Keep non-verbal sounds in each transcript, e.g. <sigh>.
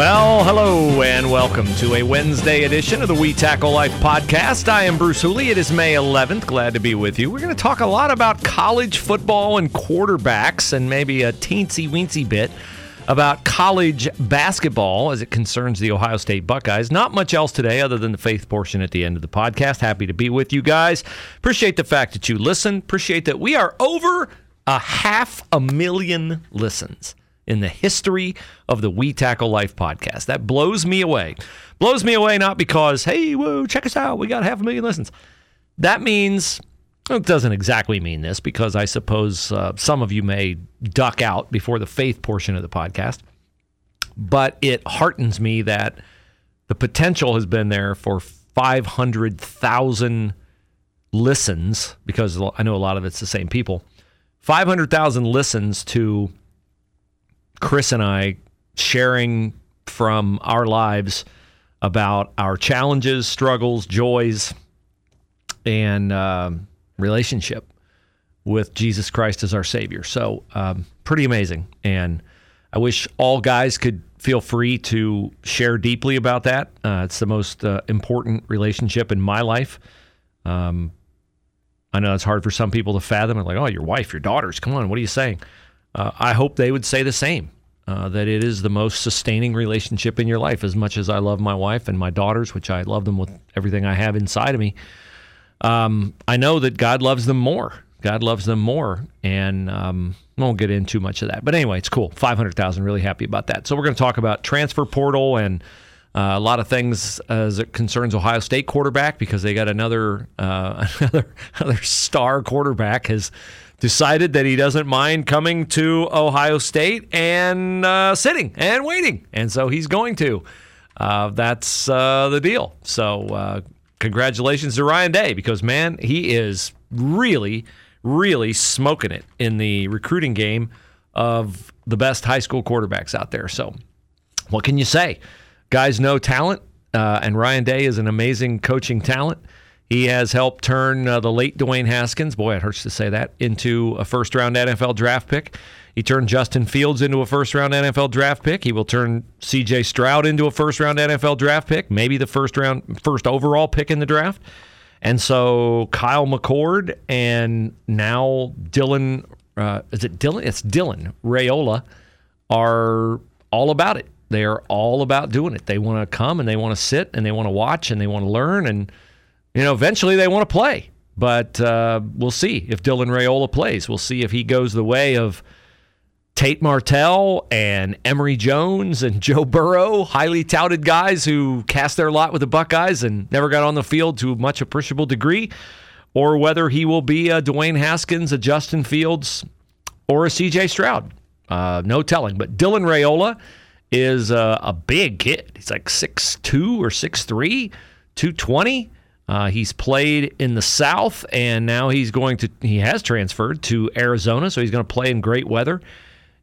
Well, hello and welcome to a Wednesday edition of the We Tackle Life podcast. I am Bruce Hooley. It is May 11th. Glad to be with you. We're going to talk a lot about college football and quarterbacks and maybe a teensy weensy bit about college basketball as it concerns the Ohio State Buckeyes. Not much else today other than the faith portion at the end of the podcast. Happy to be with you guys. Appreciate the fact that you listen. Appreciate that we are over a half a million listens in the history of the We Tackle Life podcast. That blows me away. Blows me away not because, hey, whoa, check us out. We got half a million listens. That means, it doesn't exactly mean this because I suppose uh, some of you may duck out before the faith portion of the podcast. But it heartens me that the potential has been there for 500,000 listens because I know a lot of it's the same people. 500,000 listens to Chris and I sharing from our lives about our challenges, struggles, joys, and uh, relationship with Jesus Christ as our Savior. So, um, pretty amazing. And I wish all guys could feel free to share deeply about that. Uh, it's the most uh, important relationship in my life. Um, I know it's hard for some people to fathom. I'm like, oh, your wife, your daughters, come on, what are you saying? Uh, I hope they would say the same. Uh, that it is the most sustaining relationship in your life. As much as I love my wife and my daughters, which I love them with everything I have inside of me, um, I know that God loves them more. God loves them more, and um, I won't get into much of that. But anyway, it's cool. Five hundred thousand. Really happy about that. So we're going to talk about transfer portal and. Uh, a lot of things as it concerns Ohio State quarterback because they got another uh, <laughs> another another star quarterback has decided that he doesn't mind coming to Ohio State and uh, sitting and waiting, and so he's going to. Uh, that's uh, the deal. So uh, congratulations to Ryan Day because man, he is really, really smoking it in the recruiting game of the best high school quarterbacks out there. So what can you say? Guys know talent, uh, and Ryan Day is an amazing coaching talent. He has helped turn uh, the late Dwayne Haskins, boy, it hurts to say that, into a first round NFL draft pick. He turned Justin Fields into a first round NFL draft pick. He will turn CJ Stroud into a first round NFL draft pick, maybe the first round, first overall pick in the draft. And so Kyle McCord and now Dylan, uh, is it Dylan? It's Dylan Raiola are all about it. They are all about doing it. They want to come and they want to sit and they want to watch and they want to learn and you know eventually they want to play. But uh, we'll see if Dylan Raiola plays. We'll see if he goes the way of Tate Martell and Emory Jones and <laughs> Joe Burrow, highly touted guys who cast their lot with the Buckeyes and never got on the field to much appreciable degree, or whether he will be a Dwayne Haskins, a Justin Fields, or a CJ Stroud. Uh, no telling. But Dylan Raiola is uh, a big kid. He's like 6'2 or 6'3, 220. Uh, he's played in the South, and now he's going to, he has transferred to Arizona, so he's going to play in great weather.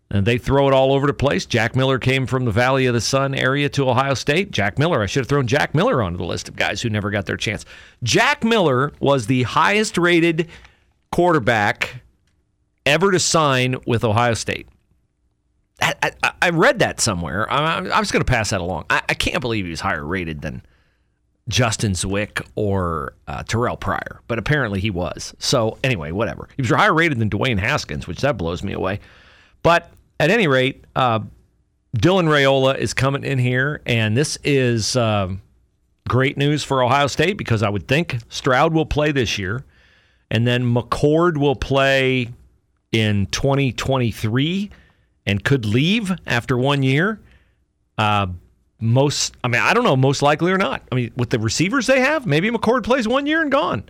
And they throw it all over the place. Jack Miller came from the Valley of the Sun area to Ohio State. Jack Miller, I should have thrown Jack Miller onto the list of guys who never got their chance. Jack Miller was the highest rated quarterback ever to sign with Ohio State. I, I, I read that somewhere. I'm, I'm just going to pass that along. I, I, can't believe he was higher rated than Justin Zwick or uh, Terrell Pryor, but apparently he was. So anyway, whatever. He was higher rated than Dwayne Haskins, which that blows me away. But at any rate, uh, Dylan Raiola is coming in here, and this is um, great news for Ohio State because I would think Stroud will play this year, and then McCord will play in 2023 and could leave after one year. Uh, most, I mean, I don't know, most likely or not. I mean, with the receivers they have, maybe McCord plays one year and gone.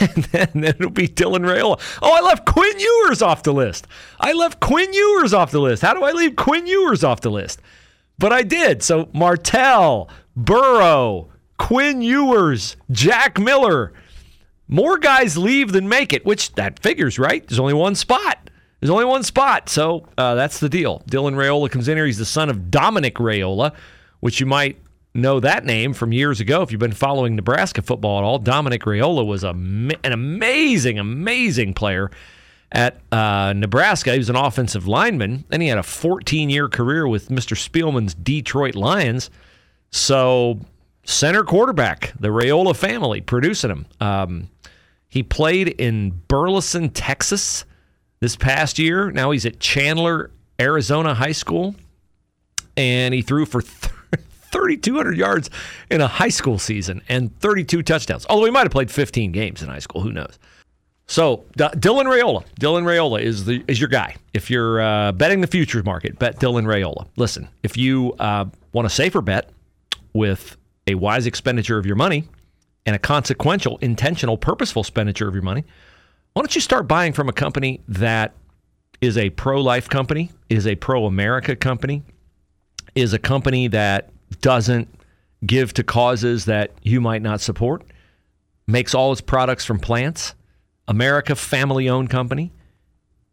and <laughs> then it'll be Dylan Raiola. Oh, I left Quinn Ewers off the list. I left Quinn Ewers off the list. How do I leave Quinn Ewers off the list? But I did. So Martell, Burrow, Quinn Ewers, Jack Miller. More guys leave than make it, which that figures, right? There's only one spot. There's only one spot. So uh, that's the deal. Dylan Raiola comes in here. He's the son of Dominic Raiola, which you might know that name from years ago if you've been following Nebraska football at all. Dominic Raiola was a, an amazing, amazing player. at uh, Nebraska. He was an offensive lineman, and he had a 14 year career with Mr. Spielman's Detroit Lions. So, center quarterback, the Raiola family producing him. Um, he played in Burleson, Texas this past year. Now he's at Chandler, Arizona High School, and he threw for. <laughs> 3,200 yards in a high school season and 32 touchdowns. Although he might have played 15 games in high school, who knows? So D- Dylan Raiola, Dylan Raiola is the is your guy. If you're uh, betting the futures market, bet Dylan Raiola. Listen, if you uh, want a safer bet with a wise expenditure of your money and a consequential, intentional, purposeful expenditure of your money, why don't you start buying from a company that is a pro life company, is a pro America company, is a company that doesn't give to causes that you might not support, makes all its products from plants America family owned company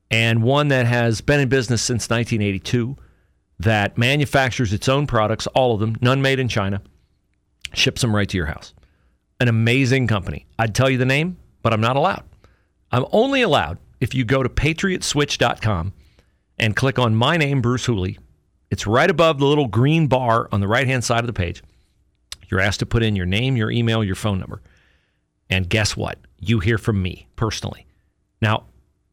and one that has been in business since 1982 that manufactures its own products, all of them, none made in China, ships them right to your house. An amazing company. I'd tell you the name, but I'm not allowed. I'm only allowed if you go to patriotswitch.com and click on my name, Bruce Hooley. It's right above the little green bar on the right hand side of the page. You're asked to put in your name, your email, your phone number. And guess what? You hear from me personally. Now,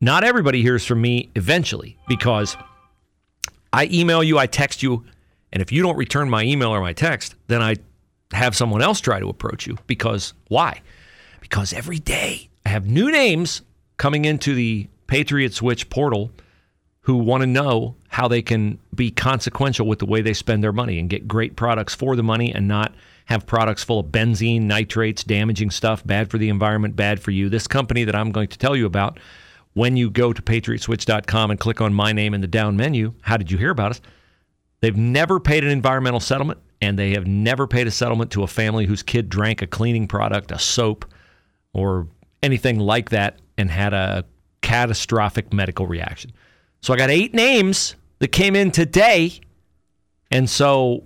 not everybody hears from me eventually because I email you, I text you, and if you don't return my email or my text, then I have someone else try to approach you. Because why? Because every day I have new names coming into the Patriot Switch portal who want to know how they can be consequential with the way they spend their money and get great products for the money and not have products full of benzene, nitrates, damaging stuff, bad for the environment, bad for you. This company that I'm going to tell you about, when you go to patriotswitch.com and click on my name in the down menu, how did you hear about us? They've never paid an environmental settlement, and they have never paid a settlement to a family whose kid drank a cleaning product, a soap, or anything like that, and had a catastrophic medical reaction. So I got eight names that came in today. And so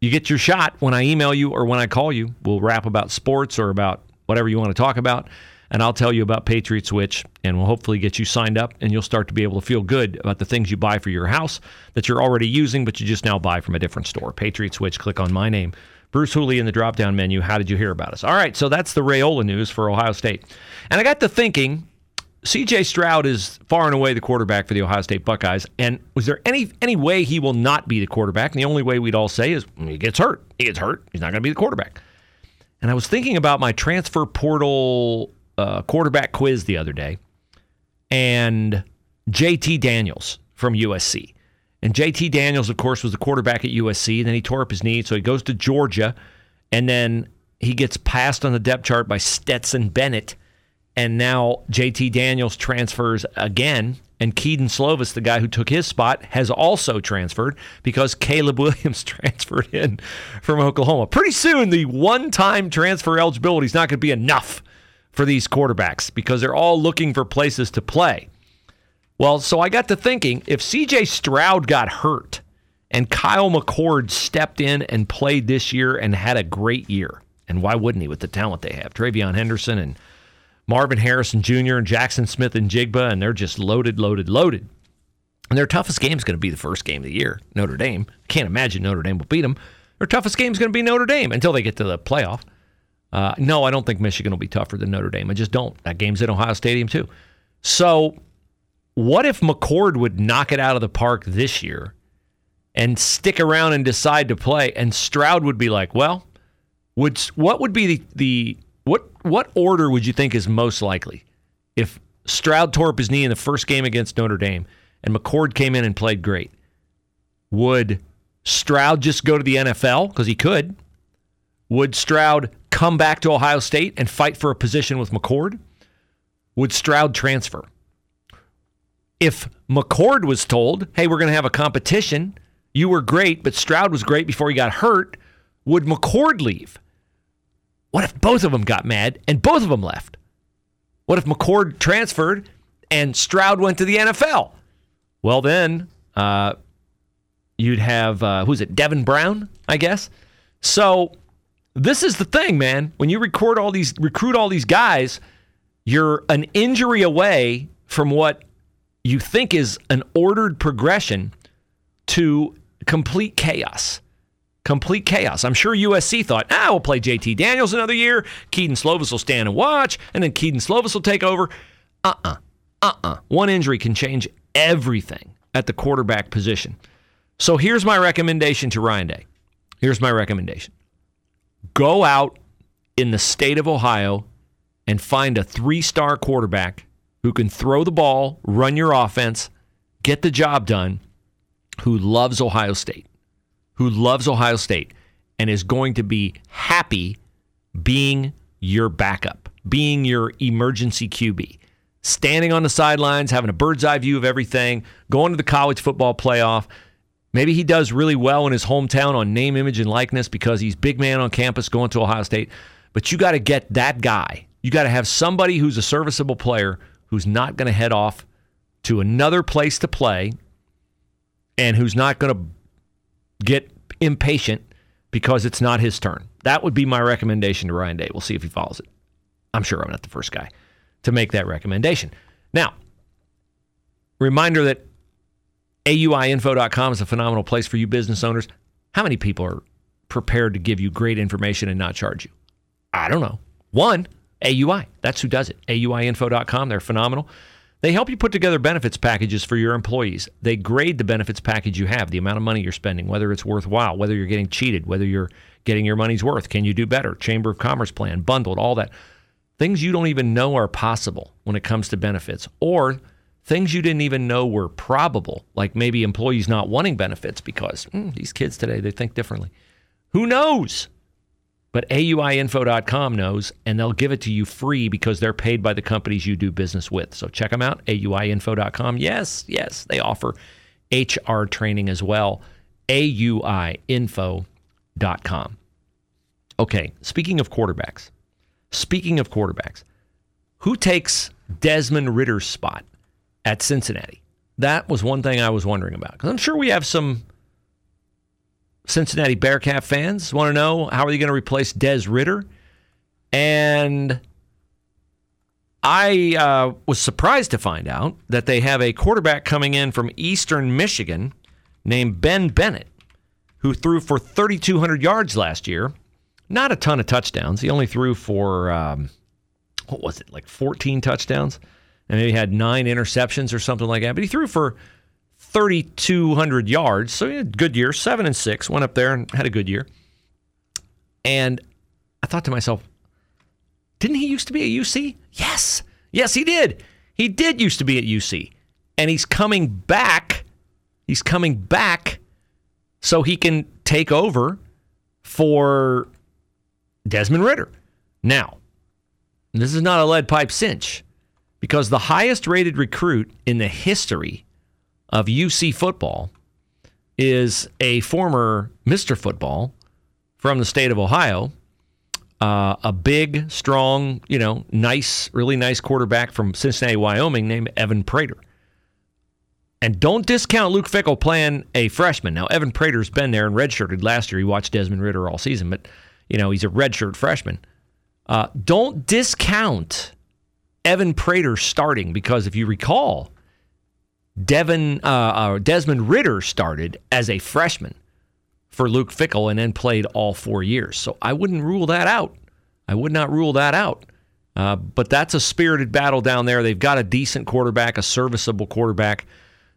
you get your shot when I email you or when I call you. We'll rap about sports or about whatever you want to talk about. And I'll tell you about Patriot Switch, and we'll hopefully get you signed up, and you'll start to be able to feel good about the things you buy for your house that you're already using, but you just now buy from a different store. Patriot Switch, click on my name. Bruce Hooley in the drop down menu. How did you hear about us? All right, so that's the Raiola news for Ohio State. And I got to thinking CJ Stroud is far and away the quarterback for the Ohio State Buckeyes. And was there any any way he will not be the quarterback? And the only way we'd all say is he gets hurt. He gets hurt. He's not going to be the quarterback. And I was thinking about my transfer portal uh, quarterback quiz the other day, and JT Daniels from USC. And JT Daniels, of course, was the quarterback at USC. Then he tore up his knee, so he goes to Georgia, and then he gets passed on the depth chart by Stetson Bennett and now JT Daniels transfers again. And Kedon Slovis, the guy who took his spot, has also transferred because Caleb <laughs> Williams transferred in from Oklahoma. Pretty soon, the one time transfer eligibility is not going to be enough for these quarterbacks because they're all looking for places to play. Well, so I got to thinking if CJ Stroud got hurt and Kyle McCord stepped in and played this year and had a great year, and why wouldn't he with the talent they have? TreVeyon Henderson and Marvin Harrison Jr. and Jaxon Smith-Njigba, and they're just loaded, loaded, loaded. And their toughest game is going to be the first game of the year, Notre Dame. Can't imagine Notre Dame will beat them. Their toughest game is going to be Notre Dame until they get to the playoff. Uh, no, I don't think Michigan will be tougher than Notre Dame. I just don't. That game's at Ohio Stadium too. So, what if McCord would knock it out of the park this year and stick around and decide to play? And Stroud would be like, well, would what would be the, the what what order would you think is most likely? If Stroud tore up his knee in the first game against Notre Dame and McCord came in and played great, would Stroud just go to the NFL because he could? Would Stroud come back to Ohio State and fight for a position with McCord? Would Stroud transfer? If McCord was told, hey, we're going to have a competition, you were great, but Stroud was great before he got hurt, would McCord leave? What if both of them got mad and both of them left? What if McCord transferred and Stroud went to the NFL? Well, then uh, you'd have, uh, who's it, Devin Brown, I guess? So this is the thing, man. When you record all these, recruit all these guys, you're an injury away from what you think is an ordered progression to complete chaos. Complete chaos. I'm sure USC thought, ah, we'll play JT Daniels another year. Kedon Slovis will stand and watch, and then Kedon Slovis will take over. Uh uh-uh, uh. Uh-uh. One injury can change everything at the quarterback position. So here's my recommendation to Ryan Day. Here's my recommendation go out in the state of Ohio and find a three star quarterback who can throw the ball, run your offense, get the job done, who loves Ohio State, who loves Ohio State, and is going to be happy being your backup, being your emergency QB, standing on the sidelines, having a bird's eye view of everything, going to the college football playoff. Maybe he does really well in his hometown on name, image, and likeness because he's big man on campus going to Ohio State. But you got to get that guy. You got to have somebody who's a serviceable player who's not going to head off to another place to play and who's not going to get impatient because it's not his turn. That would be my recommendation to Ryan Day. We'll see if he follows it. I'm sure I'm not the first guy to make that recommendation. Now, reminder that AUIinfo.com is a phenomenal place for you business owners. How many people are prepared to give you great information and not charge you? I don't know. One. AUI. That's who does it. AUIinfo.com. They're phenomenal. They help you put together benefits packages for your employees. They grade the benefits package you have, the amount of money you're spending, whether it's worthwhile, whether you're getting cheated, whether you're getting your money's worth. Can you do better? Chamber of Commerce plan, bundled, all that. Things you don't even know are possible when it comes to benefits, or things you didn't even know were probable, like maybe employees not wanting benefits because mm, these kids today, they think differently. Who knows? But AUIinfo.com knows, and they'll give it to you free because they're paid by the companies you do business with. So check them out, AUIinfo.com. Yes, yes, they offer HR training as well. AUIinfo.com. Okay, speaking of quarterbacks, speaking of quarterbacks, who takes Desmond Ridder's spot at Cincinnati? That was one thing I was wondering about because I'm sure we have some Cincinnati Bearcat fans want to know how are you going to replace Des Ridder? And I uh, was surprised to find out that they have a quarterback coming in from Eastern Michigan named Ben Bennett, who threw for 3,200 yards last year. Not a ton of touchdowns. He only threw for, um, what was it, like 14 touchdowns? And maybe had nine interceptions or something like that. But he threw for 3,200 yards. So a good year, seven and six. Went up there and had a good year. And I thought to myself, didn't he used to be at UC? Yes. Yes, he did. He did used to be at UC. And he's coming back. He's coming back so he can take over for Desmond Ridder. Now, this is not a lead pipe cinch because the highest rated recruit in the history of UC football is a former Mr. Football from the state of Ohio, uh, a big, strong, you know, nice, really nice quarterback from Cincinnati, Wyoming, named Evan Prater. And don't discount Luke Fickell playing a freshman. Now, Evan Prater's been there and redshirted last year. He watched Desmond Ridder all season, but, you know, he's a redshirt freshman. Uh, don't discount Evan Prater starting because if you recall, Devin uh, uh, Desmond Ridder started as a freshman for Luke Fickell and then played all four years. So I wouldn't rule that out. I would not rule that out. Uh, but that's a spirited battle down there. They've got a decent quarterback, a serviceable quarterback.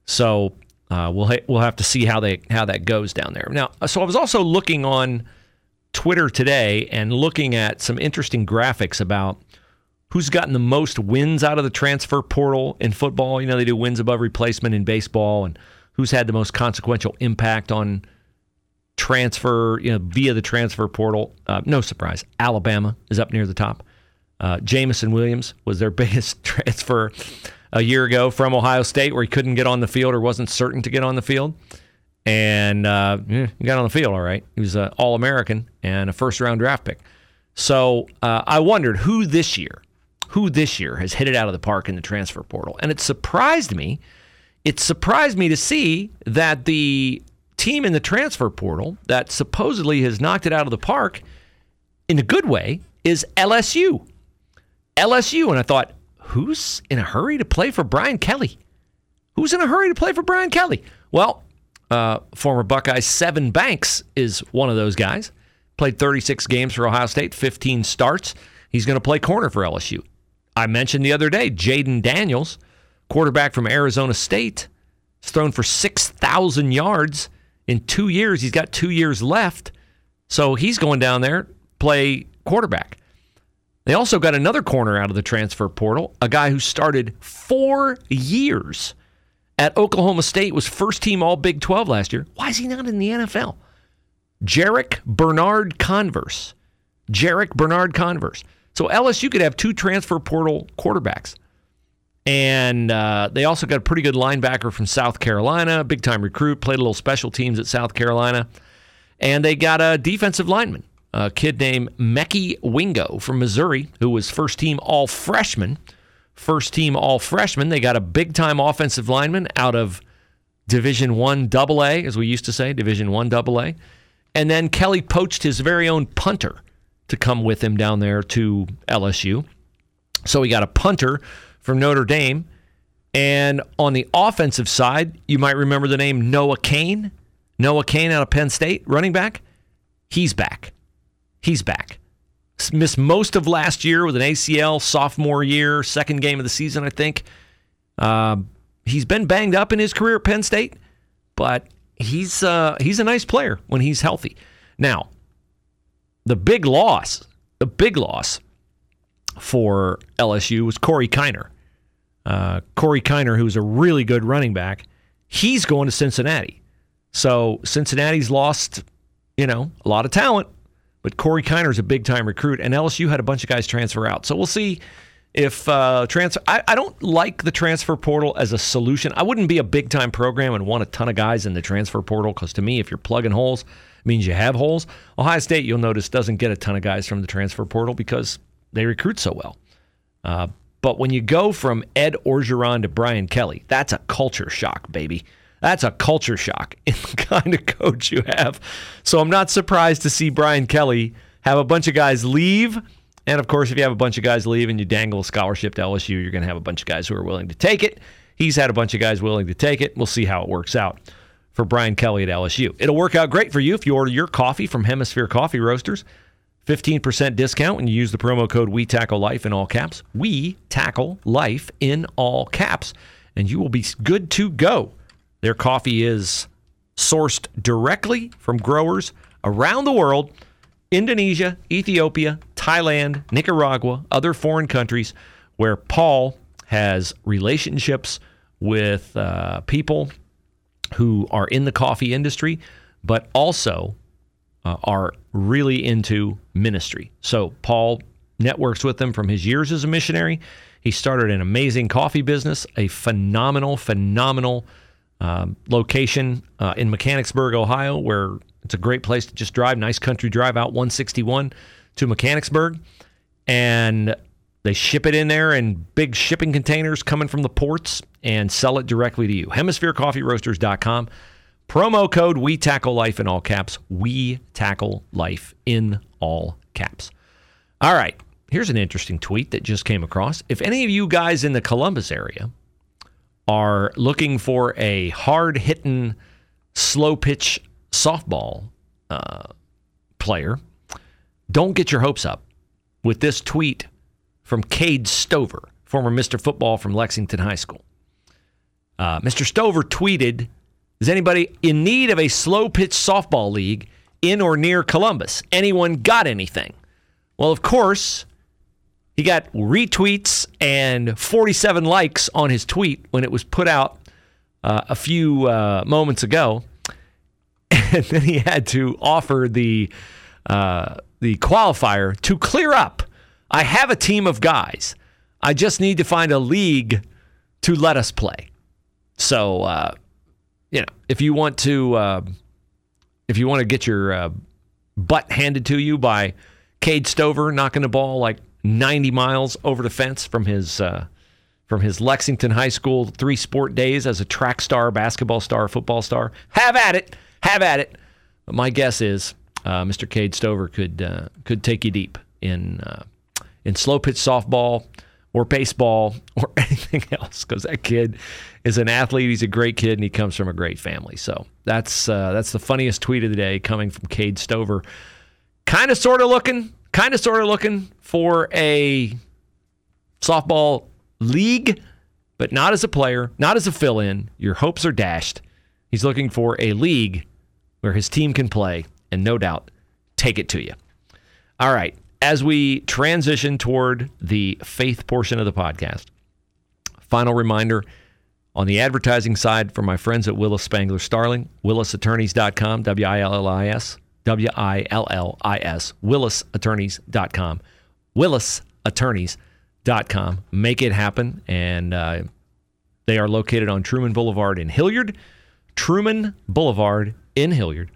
So uh, we'll ha- we'll have to see how they how that goes down there. Now, so I was also looking on Twitter today and looking at some interesting graphics about who's gotten the most wins out of the transfer portal in football. You know, they do wins above replacement in baseball, and who's had the most consequential impact on transfer, you know, via the transfer portal. Uh, no surprise, Alabama is up near the top. Uh, Jameson Williams was their <laughs> biggest transfer a year ago from Ohio State, where he couldn't get on the field or wasn't certain to get on the field. And uh, yeah, he got on the field all right. He was an All American and a first round draft pick. So uh, I wondered who this year who this year has hit it out of the park in the transfer portal. And it surprised me. It surprised me to see that the team in the transfer portal that supposedly has knocked it out of the park in a good way is LSU. LSU. And I thought, who's in a hurry to play for Brian Kelly? Who's in a hurry to play for Brian Kelly? Well, uh, former Buckeye Sevyn Banks is one of those guys. Played 36 games for Ohio State, 15 starts. He's going to play corner for LSU. I mentioned the other day, Jayden Daniels, quarterback from Arizona State, has thrown for 6,000 yards in two years. He's got two years left. So he's going down there, play quarterback. They also got another corner out of the transfer portal, a guy who started four years at Oklahoma State, was first team All Big 12 last year. Why is he not in the NFL? Jarrick Bernard Converse. Jarrick Bernard Converse. So LSU could have two transfer portal quarterbacks. And uh, they also got a pretty good linebacker from South Carolina, big time recruit, played a little special teams at South Carolina. And they got a defensive lineman, a kid named Mekhi Wingo from Missouri, who was first team all freshman. First team all freshman. They got a big time offensive lineman out of Division One Double A, as we used to say, Division One Double A. And then Kelly poached his very own punter to come with him down there to LSU. So we got a punter from Notre Dame. And on the offensive side, you might remember the name Noah Cain. Noah Cain out of Penn State, running back. He's back. He's back. Missed most of last year with an ACL, sophomore year, second game of the season, I think. Uh, he's been banged up in his career at Penn State, but he's uh, he's a nice player when he's healthy. Now, the big loss, the big loss for LSU was Corey Kiner. Uh, Corey Kiner, who's a really good running back, he's going to Cincinnati. So Cincinnati's lost, you know, a lot of talent, but Corey Kiner is a big time recruit, and LSU had a bunch of guys transfer out. So we'll see if uh, transfer. I, I don't like the transfer portal as a solution. I wouldn't be a big time program and want a ton of guys in the transfer portal because to me, if you're plugging holes, means you have holes. Ohio State, you'll notice, doesn't get a ton of guys from the transfer portal because they recruit so well. Uh, but when you go from Ed Orgeron to Brian Kelly, that's a culture shock, baby. That's a culture shock <laughs> in the kind of coach you have. So I'm not surprised to see Brian Kelly have a bunch of guys leave. And of course, if you have a bunch of guys leave and you dangle a scholarship to LSU, you're going to have a bunch of guys who are willing to take it. He's had a bunch of guys willing to take it. We'll see how it works out for Brian Kelly at LSU. It'll work out great for you if you order your coffee from Hemisphere Coffee Roasters. 15% discount when you use the promo code We Tackle Life in all caps. We Tackle Life in all caps. And you will be good to go. Their coffee is sourced directly from growers around the world Indonesia, Ethiopia, Thailand, Nicaragua, other foreign countries where Paul has relationships with uh, people who are in the coffee industry, but also uh, are really into ministry. So Paul networks with them from his years as a missionary. He started an amazing coffee business, a phenomenal, phenomenal um, location uh, in Mechanicsburg, Ohio, where it's a great place to just drive. Nice country drive out 161 to Mechanicsburg. And they ship it in there in big shipping containers coming from the ports and sell it directly to you. HemisphereCoffeeRoasters.com. Promo code We Tackle Life in all caps. We Tackle Life in all caps. All right. Here's an interesting tweet that just came across. If any of you guys in the Columbus area are looking for a hard hitting, slow pitch softball uh, player, don't get your hopes up with this tweet from Cade Stover, former Mr. Football from Lexington High School. Uh, Mr. Stover tweeted is anybody in need of a slow pitch softball league in or near Columbus? Anyone got anything? Well, of course, he got retweets and 47 likes on his tweet when it was put out uh, a few uh, moments ago. <laughs> And then he had to offer the uh, the qualifier to clear up. I have a team of guys. I just need to find a league to let us play. So uh, you know, if you want to, uh, if you want to get your uh, butt handed to you by Cade Stover knocking a ball like 90 miles over the fence from his uh, from his Lexington High School three sport days as a track star, basketball star, football star, have at it, have at it. But my guess is uh, Mr. Cade Stover could uh, could take you deep in uh, in slow pitch softball or baseball <laughs> or anything else because that kid is an athlete. He's a great kid and he comes from a great family. So that's uh, that's the funniest tweet of the day coming from Cade Stover. Kind of, sort of looking, kind of, sort of looking for a softball league, but not as a player, not as a fill-in. Your hopes are dashed. He's looking for a league where his team can play, and no doubt, take it to you. All right as we transition toward the faith portion of the podcast, final reminder on the advertising side for my friends at Willis Spangler Starling, willisattorneys.com, W I L L I S, W I L L I S, willisattorneys.com, willisattorneys.com. Make it happen. And uh, they are located on Truman Boulevard in Hilliard, Truman Boulevard in Hilliard,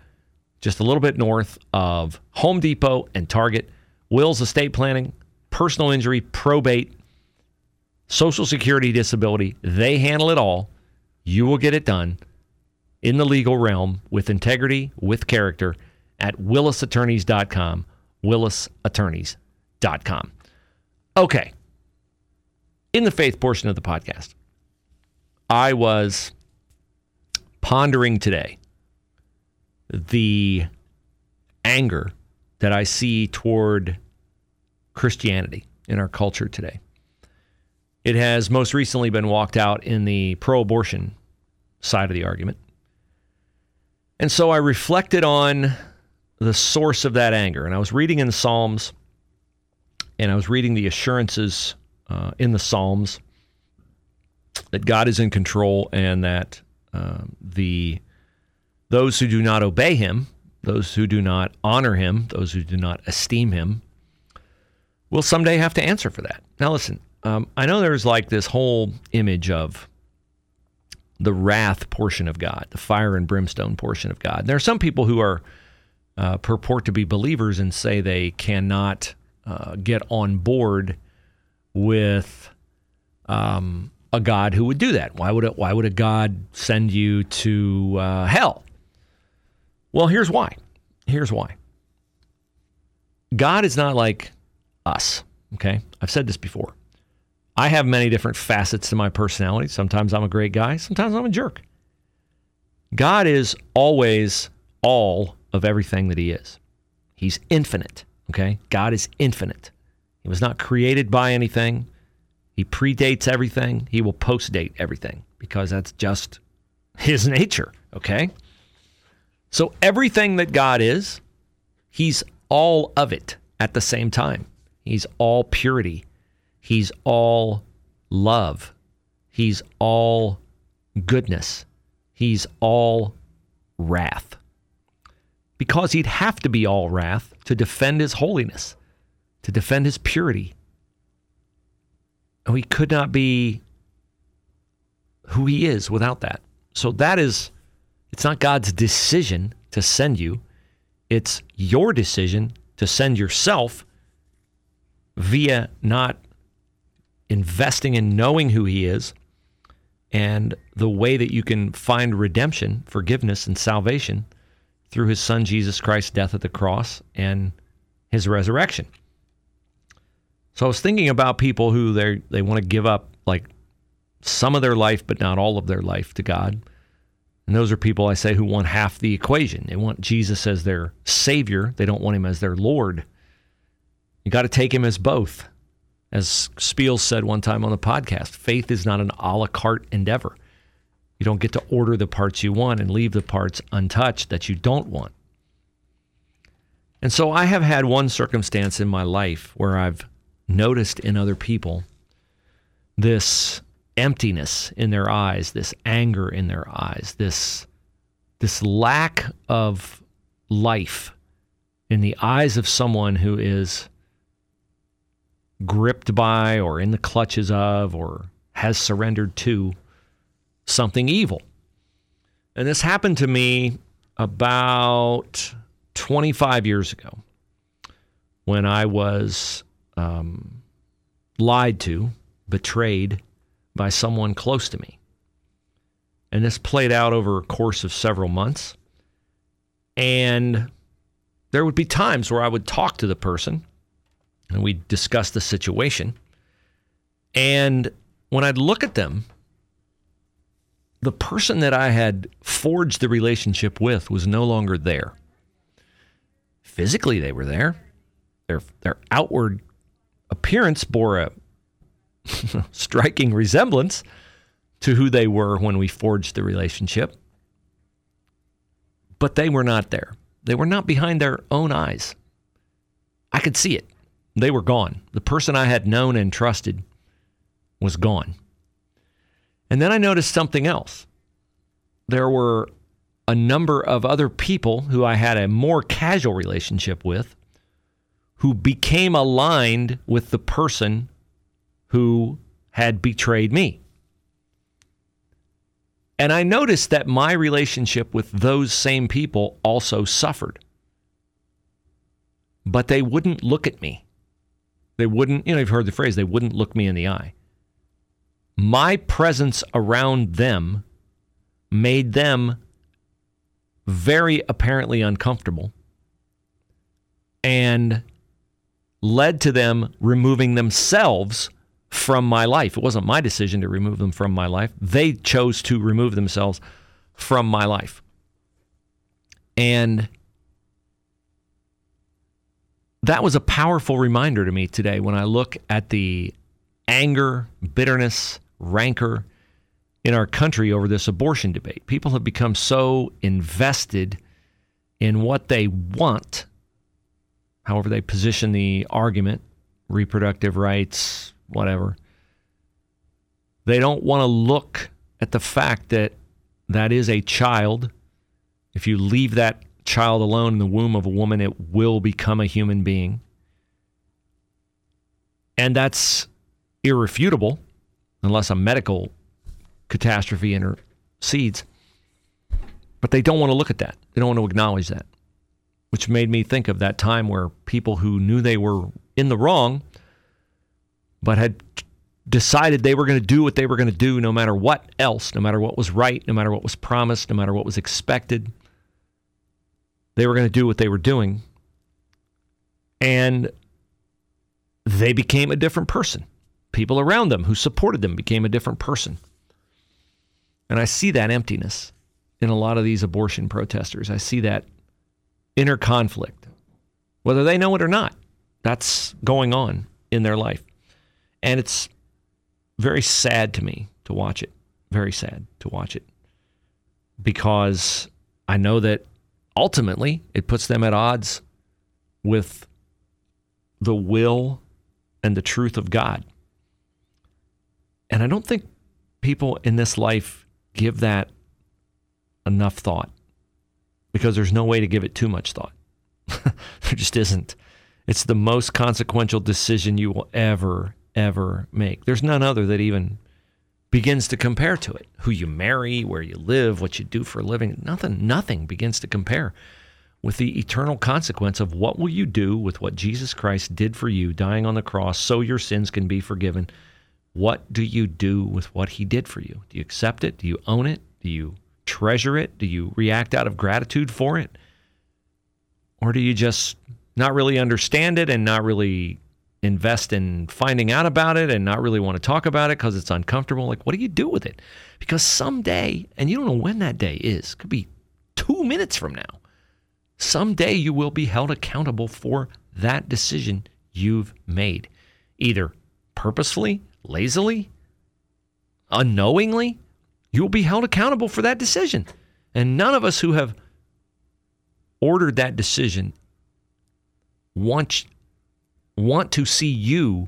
just a little bit north of Home Depot and Target wills, estate planning, personal injury, probate, social security, disability. They handle it all. You will get it done in the legal realm with integrity, with character at willisattorneys.com. willisattorneys.com. Okay. In the faith portion of the podcast, I was pondering today the anger that I see toward Christianity in our culture today. It has most recently been walked out in the pro abortion side of the argument. And so I reflected on the source of that anger. And I was reading in the Psalms and I was reading the assurances uh, in the Psalms that God is in control and that uh, the those who do not obey him those who do not honor him, those who do not esteem him, will someday have to answer for that. Now, listen, um, I know there's like this whole image of the wrath portion of God, the fire and brimstone portion of God. There are some people who are uh, purport to be believers and say they cannot uh, get on board with um, a God who would do that. Why would it, Why would a God send you to uh, hell? Well, here's why. Here's why. God is not like us, okay? I've said this before. I have many different facets to my personality. Sometimes I'm a great guy, sometimes I'm a jerk. God is always all of everything that He is. He's infinite, okay? God is infinite. He was not created by anything. He predates everything. He will postdate everything because that's just His nature, okay? So everything that God is, He's all of it at the same time. He's all purity. He's all love. He's all goodness. He's all wrath. Because he'd have to be all wrath to defend his holiness, to defend his purity. And he could not be who he is without that. So that is it's not God's decision to send you, it's your decision to send yourself via not investing in knowing who He is and the way that you can find redemption, forgiveness, and salvation through His Son Jesus Christ's death at the cross and His resurrection. So I was thinking about people who they they want to give up like some of their life, but not all of their life to God. And those are people I say who want half the equation. They want Jesus as their Savior, they don't want Him as their Lord. You got to take Him as both. As Spiels said one time on the podcast, faith is not an a la carte endeavor. You don't get to order the parts you want and leave the parts untouched that you don't want. And so I have had one circumstance in my life where I've noticed in other people this emptiness in their eyes, this anger in their eyes, this this lack of life in the eyes of someone who is gripped by or in the clutches of or has surrendered to something evil. And this happened to me about 25 years ago when I was um, lied to, betrayed, by someone close to me. And this played out over a course of several months. And there would be times where I would talk to the person and we'd discuss the situation. And when I'd look at them, the person that I had forged the relationship with was no longer there. Physically, they were there. Their, their outward appearance bore a <laughs> striking resemblance to who they were when we forged the relationship. But they were not there. They were not behind their own eyes. I could see it. They were gone. The person I had known and trusted was gone. And then I noticed something else. There were a number of other people who I had a more casual relationship with who became aligned with the person who had betrayed me. And I noticed that my relationship with those same people also suffered. But they wouldn't look at me. They wouldn't, you know, you've heard the phrase, they wouldn't look me in the eye. My presence around them made them very apparently uncomfortable and led to them removing themselves from my life. It wasn't my decision to remove them from my life. They chose to remove themselves from my life. And that was a powerful reminder to me today when I look at the anger, bitterness, rancor in our country over this abortion debate. People have become so invested in what they want, however, they position the argument, reproductive rights, whatever. They don't want to look at the fact that that is a child. If you leave that child alone in the womb of a woman, it will become a human being. And that's irrefutable unless a medical catastrophe intercedes. But they don't want to look at that. They don't want to acknowledge that, which made me think of that time where people who knew they were in the wrong but had decided they were going to do what they were going to do no matter what else, no matter what was right, no matter what was promised, no matter what was expected. They were going to do what they were doing. And they became a different person. People around them who supported them became a different person. And I see that emptiness in a lot of these abortion protesters. I see that inner conflict, whether they know it or not. That's going on in their life. And it's very sad to me to watch it. Very sad to watch it. Because I know that ultimately it puts them at odds with the will and the truth of God. And I don't think people in this life give that enough thought because there's no way to give it too much thought. <laughs> there just isn't. It's the most consequential decision you will ever, ever make. There's none other that even begins to compare to it. Who you marry, where you live, what you do for a living, nothing, nothing begins to compare with the eternal consequence of what will you do with what Jesus Christ did for you, dying on the cross so your sins can be forgiven. What do you do with what he did for you? Do you accept it? Do you own it? Do you treasure it? Do you react out of gratitude for it? Or do you just not really understand it and not really invest in finding out about it and not really want to talk about it because it's uncomfortable. Like, what do you do with it? Because someday, and you don't know when that day is, could be two minutes from now, someday you will be held accountable for that decision you've made, either purposefully, lazily, unknowingly. You will be held accountable for that decision. And none of us who have ordered that decision want want to see you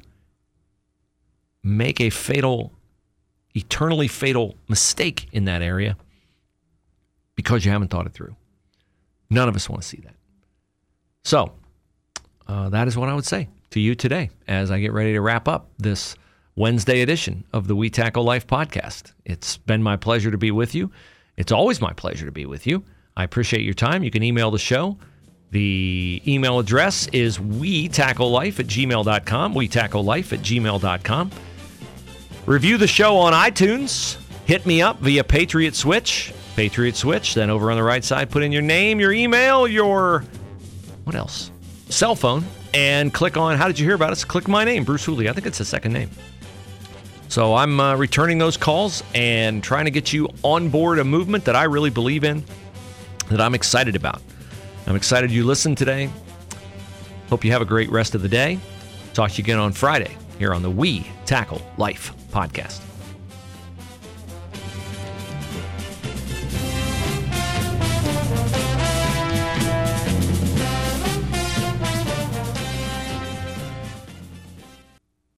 make a fatal, eternally fatal mistake in that area because you haven't thought it through. None of us want to see that. So, uh, that is what I would say to you today as I get ready to wrap up this Wednesday edition of the We Tackle Life podcast. It's been my pleasure to be with you. It's always my pleasure to be with you. I appreciate your time. You can email the show the email address is we tackle life at gmail.com. We tackle life at gmail.com. Review the show on iTunes. Hit me up via Patriot Switch. Patriot Switch. Then over on the right side, put in your name, your email, your what else? Cell phone, and click on how did you hear about us? Click my name, Bruce Hooley. I think it's the second name. So I'm uh, returning those calls and trying to get you on board a movement that I really believe in, that I'm excited about. I'm excited you listened today. Hope you have a great rest of the day. Talk to you again on Friday here on the We Tackle Life podcast.